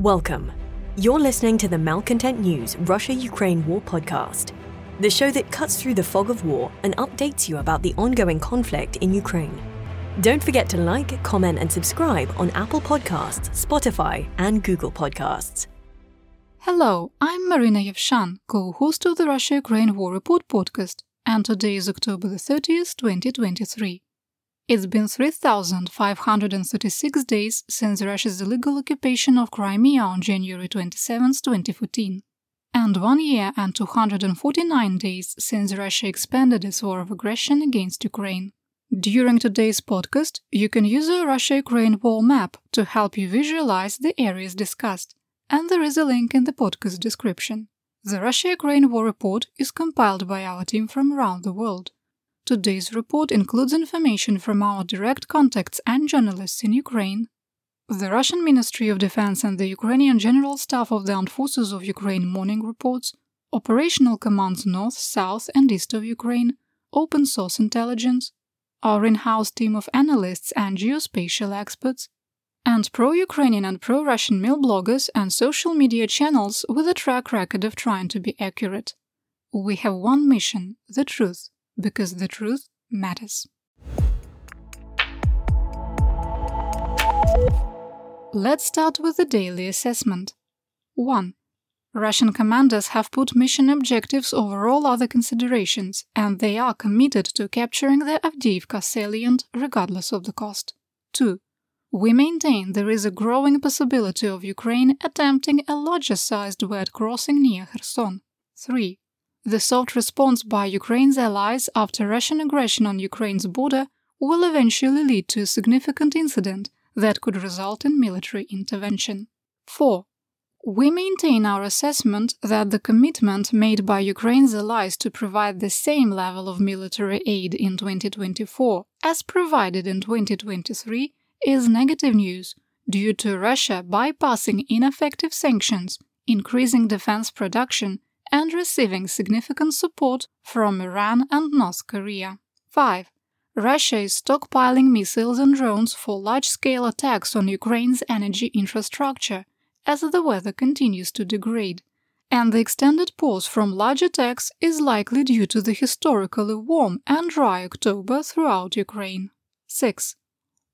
Welcome. You're listening to the Malcontent News Russia Ukraine War podcast, the show that cuts through the fog of war and updates you about the ongoing conflict in Ukraine. Don't forget to like, comment, and subscribe on Apple Podcasts, Spotify, and Google Podcasts. Hello, I'm Marina Yevshan, co host of the Russia Ukraine War Report podcast, and today is October the 30th, 2023. It's been 3,536 days since Russia's illegal occupation of Crimea on January 27, 2014, and one year and 249 days since Russia expanded its war of aggression against Ukraine. During today's podcast, you can use a Russia Ukraine war map to help you visualize the areas discussed, and there is a link in the podcast description. The Russia Ukraine War Report is compiled by our team from around the world. Today's report includes information from our direct contacts and journalists in Ukraine. The Russian Ministry of Defense and the Ukrainian General Staff of the Armed Forces of Ukraine morning reports, operational commands north, south, and east of Ukraine, open source intelligence, our in house team of analysts and geospatial experts, and pro Ukrainian and pro Russian mil bloggers and social media channels with a track record of trying to be accurate. We have one mission the truth because the truth matters. Let's start with the daily assessment. 1. Russian commanders have put mission objectives over all other considerations, and they are committed to capturing the Avdiivka salient regardless of the cost. 2. We maintain there is a growing possibility of Ukraine attempting a larger sized wet crossing near Kherson. 3. The soft response by Ukraine's allies after Russian aggression on Ukraine's border will eventually lead to a significant incident that could result in military intervention. 4. We maintain our assessment that the commitment made by Ukraine's allies to provide the same level of military aid in 2024 as provided in 2023 is negative news due to Russia bypassing ineffective sanctions, increasing defense production, and receiving significant support from Iran and North Korea. 5. Russia is stockpiling missiles and drones for large scale attacks on Ukraine's energy infrastructure as the weather continues to degrade, and the extended pause from large attacks is likely due to the historically warm and dry October throughout Ukraine. 6.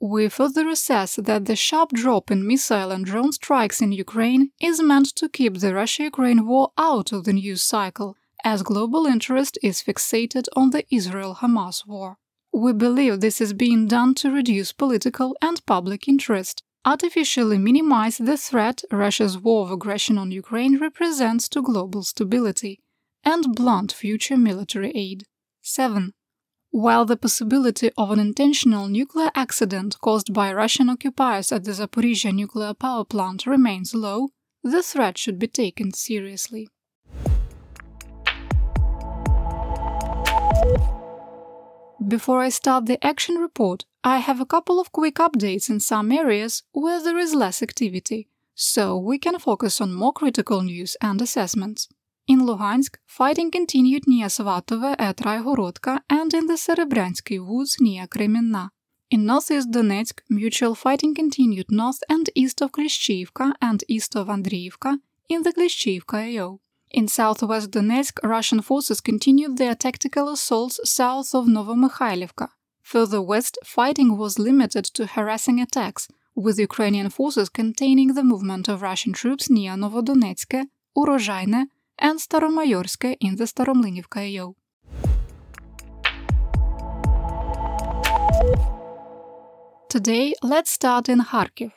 We further assess that the sharp drop in missile and drone strikes in Ukraine is meant to keep the Russia Ukraine war out of the news cycle, as global interest is fixated on the Israel Hamas war. We believe this is being done to reduce political and public interest, artificially minimize the threat Russia's war of aggression on Ukraine represents to global stability, and blunt future military aid. 7. While the possibility of an intentional nuclear accident caused by Russian occupiers at the Zaporizhia nuclear power plant remains low, the threat should be taken seriously. Before I start the action report, I have a couple of quick updates in some areas where there is less activity, so we can focus on more critical news and assessments. In Luhansk, fighting continued near Svatove at Raigorodka and in the Serebryansky woods near Kremenna. In northeast Donetsk, mutual fighting continued north and east of Klishchiivka and east of Andriivka in the Klishchiivka AO. In southwest Donetsk, Russian forces continued their tactical assaults south of Novomykhailivka. Further west, fighting was limited to harassing attacks, with Ukrainian forces containing the movement of Russian troops near Novodonetsk, Urozhaine, and Staromayorske in the Staromlynivka AO. Today, let's start in Kharkiv.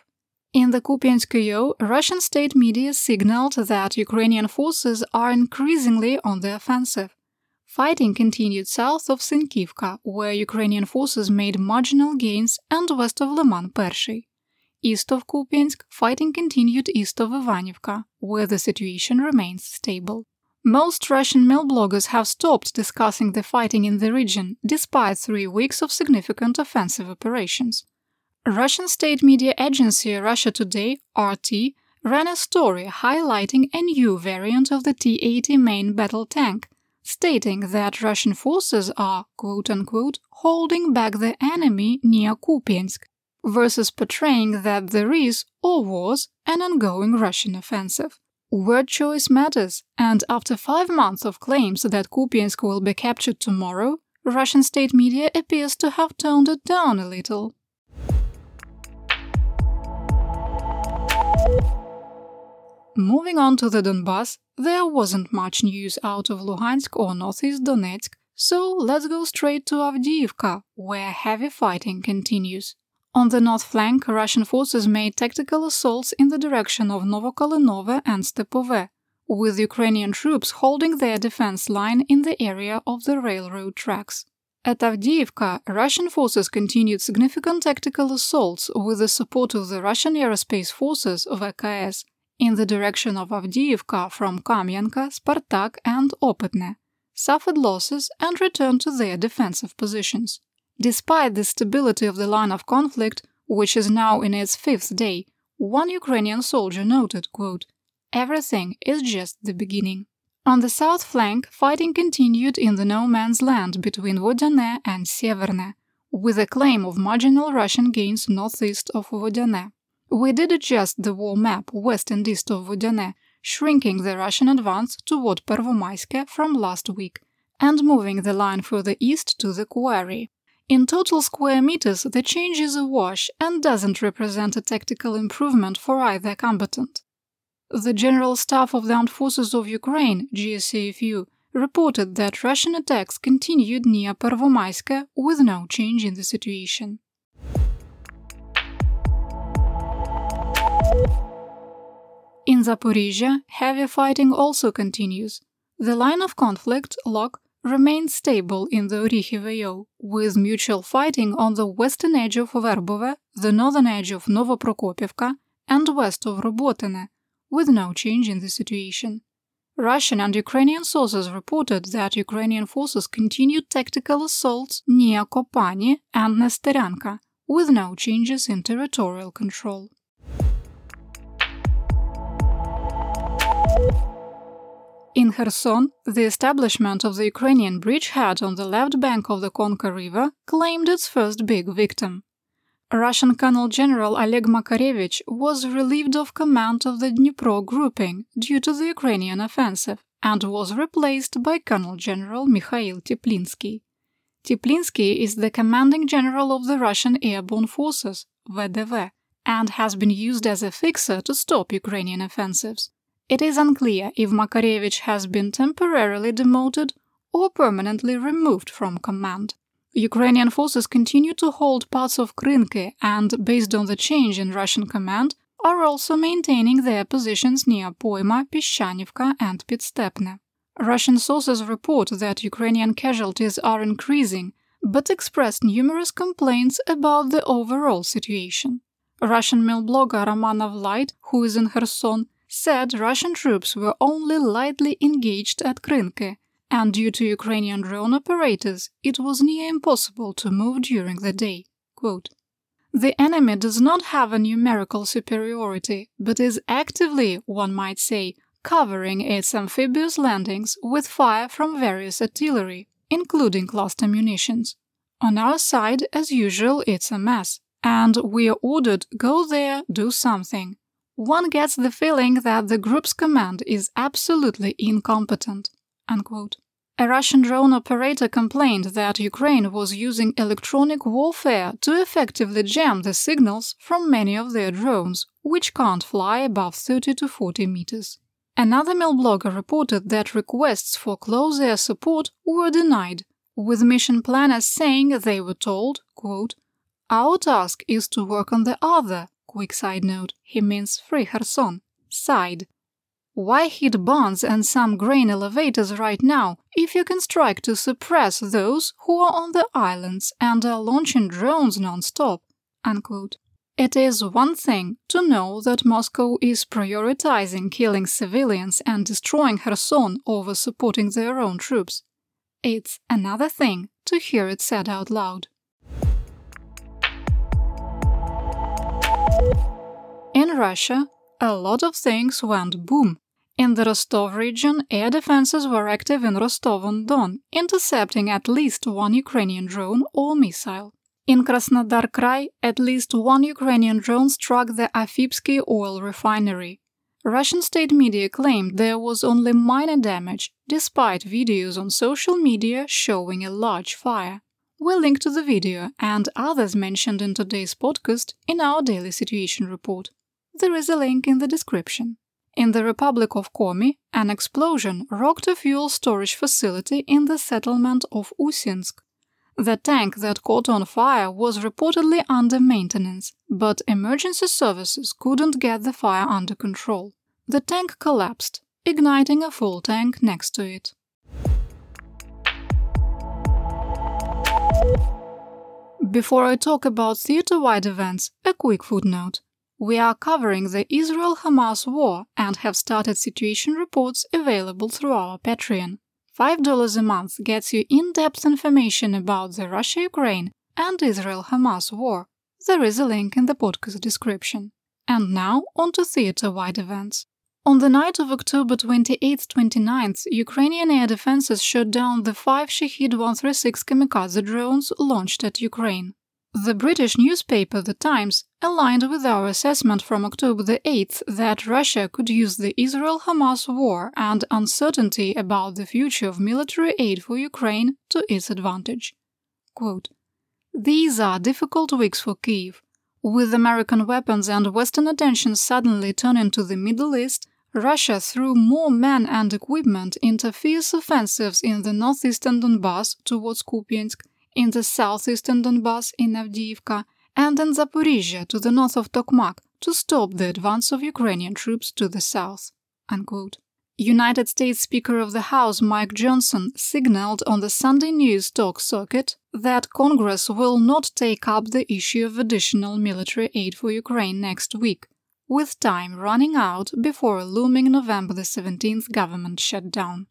In the Kupiansk AO, Russian state media signaled that Ukrainian forces are increasingly on the offensive. Fighting continued south of Sinkivka, where Ukrainian forces made marginal gains, and west of Lyman Pershyi. East of Kupiansk, fighting continued east of Ivanivka, where the situation remains stable. Most Russian mil bloggers have stopped discussing the fighting in the region, despite three weeks of significant offensive operations. Russian state media agency Russia Today, RT, ran a story highlighting a new variant of the T 80 main battle tank, stating that Russian forces are, quote unquote, holding back the enemy near Kupiansk, versus portraying that there is or was an ongoing Russian offensive. Word choice matters, and after five months of claims that Kupiansk will be captured tomorrow, Russian state media appears to have toned it down a little. Moving on to the Donbass, there wasn't much news out of Luhansk or northeast Donetsk, so let's go straight to Avdiivka, where heavy fighting continues. On the north flank, Russian forces made tactical assaults in the direction of Novokalinove and Stepove, with Ukrainian troops holding their defense line in the area of the railroad tracks. At Avdiivka, Russian forces continued significant tactical assaults with the support of the Russian aerospace forces of VKS in the direction of Avdiivka from Kamyanka, Spartak, and Opytne, suffered losses and returned to their defensive positions. Despite the stability of the line of conflict, which is now in its fifth day, one Ukrainian soldier noted, quote, Everything is just the beginning. On the south flank, fighting continued in the no man's land between Vodyane and Severne, with a claim of marginal Russian gains northeast of Vodyane. We did adjust the war map west and east of Vodyane, shrinking the Russian advance toward Pervomaiske from last week, and moving the line further east to the quarry. In total square meters, the change is a wash and doesn't represent a tactical improvement for either combatant. The General Staff of the Armed Forces of Ukraine, GSAFU, reported that Russian attacks continued near Pervomaiske with no change in the situation. In Zaporizhia, heavy fighting also continues. The line of conflict, LOC, remained stable in the Orikhiv with mutual fighting on the western edge of Verbove, the northern edge of Novoprokopivka, and west of Robotyne, with no change in the situation. Russian and Ukrainian sources reported that Ukrainian forces continued tactical assaults near Kopani and Nesteryanka, with no changes in territorial control. In Kherson, the establishment of the Ukrainian bridgehead on the left bank of the Konka River claimed its first big victim. Russian Colonel General Oleg Makarevich was relieved of command of the Dnipro grouping due to the Ukrainian offensive and was replaced by Colonel General Mikhail Teplinsky. Teplinsky is the commanding general of the Russian Airborne Forces, VDV, and has been used as a fixer to stop Ukrainian offensives. It is unclear if Makarevich has been temporarily demoted or permanently removed from command. Ukrainian forces continue to hold parts of Krynky and, based on the change in Russian command, are also maintaining their positions near Poima, Pishanivka, and Pidstepne. Russian sources report that Ukrainian casualties are increasing, but expressed numerous complaints about the overall situation. Russian mil blogger Romanov Light, who is in Kherson, said Russian troops were only lightly engaged at Krynke, and due to Ukrainian drone operators, it was near impossible to move during the day. Quote, the enemy does not have a numerical superiority, but is actively, one might say, covering its amphibious landings with fire from various artillery, including cluster munitions. On our side, as usual, it's a mess, and we are ordered go there, do something one gets the feeling that the group's command is absolutely incompetent. Unquote. A Russian drone operator complained that Ukraine was using electronic warfare to effectively jam the signals from many of their drones, which can't fly above 30 to 40 meters. Another mil blogger reported that requests for close air support were denied, with mission planners saying they were told, quote, Our task is to work on the other, quick side note, he means free Kherson. Side. Why hit bonds and some grain elevators right now if you can strike to suppress those who are on the islands and are launching drones non-stop? Unquote. It is one thing to know that Moscow is prioritizing killing civilians and destroying Kherson over supporting their own troops. It's another thing to hear it said out loud. In Russia, a lot of things went boom. In the Rostov region, air defenses were active in Rostov on Don, intercepting at least one Ukrainian drone or missile. In Krasnodar Krai, at least one Ukrainian drone struck the Afipsky oil refinery. Russian state media claimed there was only minor damage, despite videos on social media showing a large fire. We'll link to the video and others mentioned in today's podcast in our daily situation report. There is a link in the description. In the Republic of Komi, an explosion rocked a fuel storage facility in the settlement of Usinsk. The tank that caught on fire was reportedly under maintenance, but emergency services couldn't get the fire under control. The tank collapsed, igniting a full tank next to it. Before I talk about theater wide events, a quick footnote. We are covering the Israel Hamas war and have started situation reports available through our Patreon. $5 a month gets you in depth information about the Russia Ukraine and Israel Hamas war. There is a link in the podcast description. And now on to theater wide events. On the night of October 28-29th, Ukrainian air defenses shot down the five Shahed 136 kamikaze drones launched at Ukraine. The British newspaper The Times aligned with our assessment from October the 8th that Russia could use the Israel Hamas war and uncertainty about the future of military aid for Ukraine to its advantage. Quote, These are difficult weeks for Kiev. With American weapons and Western attention suddenly turning to the Middle East, Russia threw more men and equipment into fierce offensives in the northeastern Donbass towards Kupiansk in the southeastern Donbass in Avdiivka, and in Zaporizhia to the north of Tokmak to stop the advance of Ukrainian troops to the south. Unquote. United States Speaker of the House Mike Johnson signaled on the Sunday News talk circuit that Congress will not take up the issue of additional military aid for Ukraine next week, with time running out before a looming November 17th government shutdown.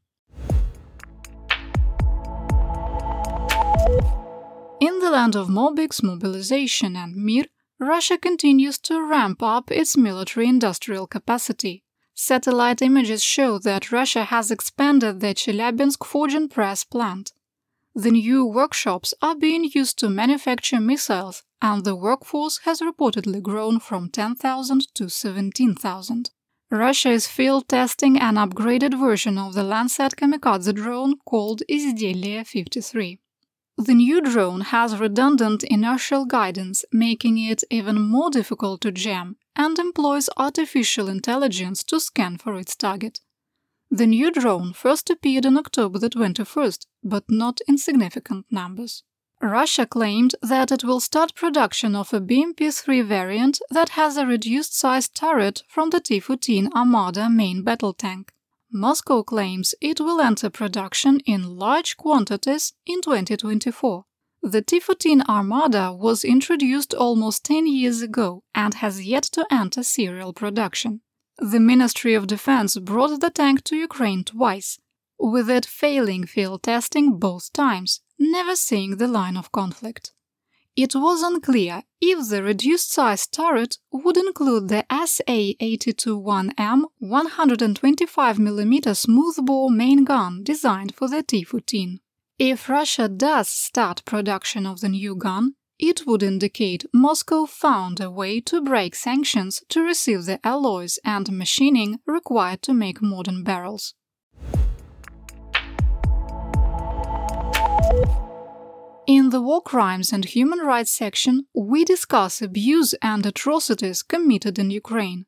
In the land of Mobiks, mobilization, and Mir, Russia continues to ramp up its military industrial capacity. Satellite images show that Russia has expanded the Chelyabinsk forge and press plant. The new workshops are being used to manufacture missiles, and the workforce has reportedly grown from 10,000 to 17,000. Russia is field testing an upgraded version of the Lancet kamikaze drone called Izdeliye 53. The new drone has redundant inertial guidance, making it even more difficult to jam, and employs artificial intelligence to scan for its target. The new drone first appeared on October the 21st, but not in significant numbers. Russia claimed that it will start production of a BMP-3 variant that has a reduced size turret from the T-14 Armata main battle tank. Moscow claims it will enter production in large quantities in 2024. The T 14 Armata was introduced almost 10 years ago and has yet to enter serial production. The Ministry of Defense brought the tank to Ukraine twice, with it failing field testing both times, never seeing the line of conflict. It was unclear if the reduced size turret would include the SA-82-1M 125mm smoothbore main gun designed for the T-14. If Russia does start production of the new gun, it would indicate Moscow found a way to break sanctions to receive the alloys and machining required to make modern barrels. In the War Crimes and Human Rights section, we discuss abuse and atrocities committed in Ukraine.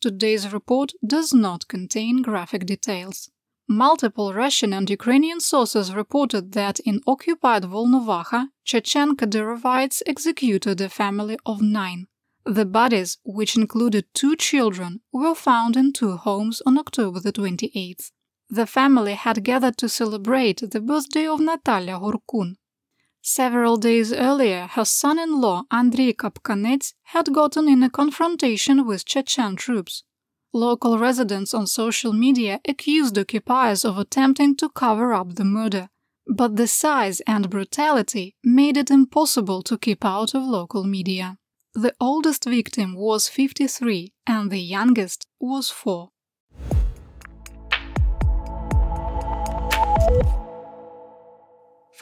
Today's report does not contain graphic details. Multiple Russian and Ukrainian sources reported that in occupied Volnovakha, Chechen Kadyrovites executed a family of nine. The bodies, which included two children, were found in two homes on October the 28th. The family had gathered to celebrate the birthday of Natalia Horkun, Several days earlier, her son in law, Andrei Kapkanets, had gotten in a confrontation with Chechen troops. Local residents on social media accused occupiers of attempting to cover up the murder, but the size and brutality made it impossible to keep out of local media. The oldest victim was 53 and the youngest was 4.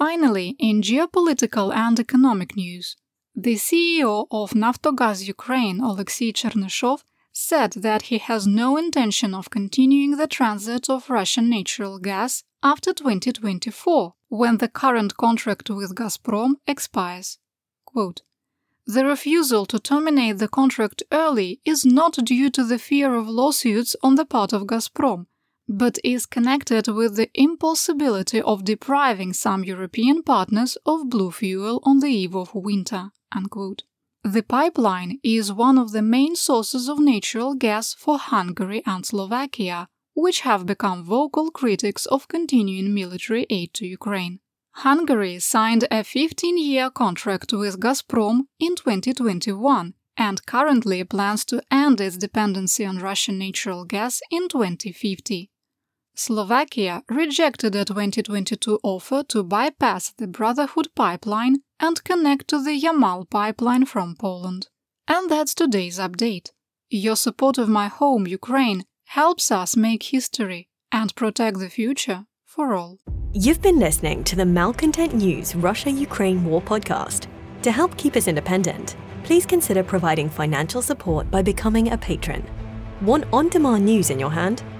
Finally, in geopolitical and economic news, the CEO of Naftogaz Ukraine, Oleksiy Chernyshov, said that he has no intention of continuing the transit of Russian natural gas after 2024, when the current contract with Gazprom expires. Quote, the refusal to terminate the contract early is not due to the fear of lawsuits on the part of Gazprom, but is connected with the impossibility of depriving some European partners of blue fuel on the eve of winter. Unquote. The pipeline is one of the main sources of natural gas for Hungary and Slovakia, which have become vocal critics of continuing military aid to Ukraine. Hungary signed a 15 year contract with Gazprom in 2021 and currently plans to end its dependency on Russian natural gas in 2050. Slovakia rejected a 2022 offer to bypass the Brotherhood pipeline and connect to the Yamal pipeline from Poland. And that's today's update. Your support of my home, Ukraine, helps us make history and protect the future for all. You've been listening to the Malcontent News Russia Ukraine War podcast. To help keep us independent, please consider providing financial support by becoming a patron. Want on demand news in your hand?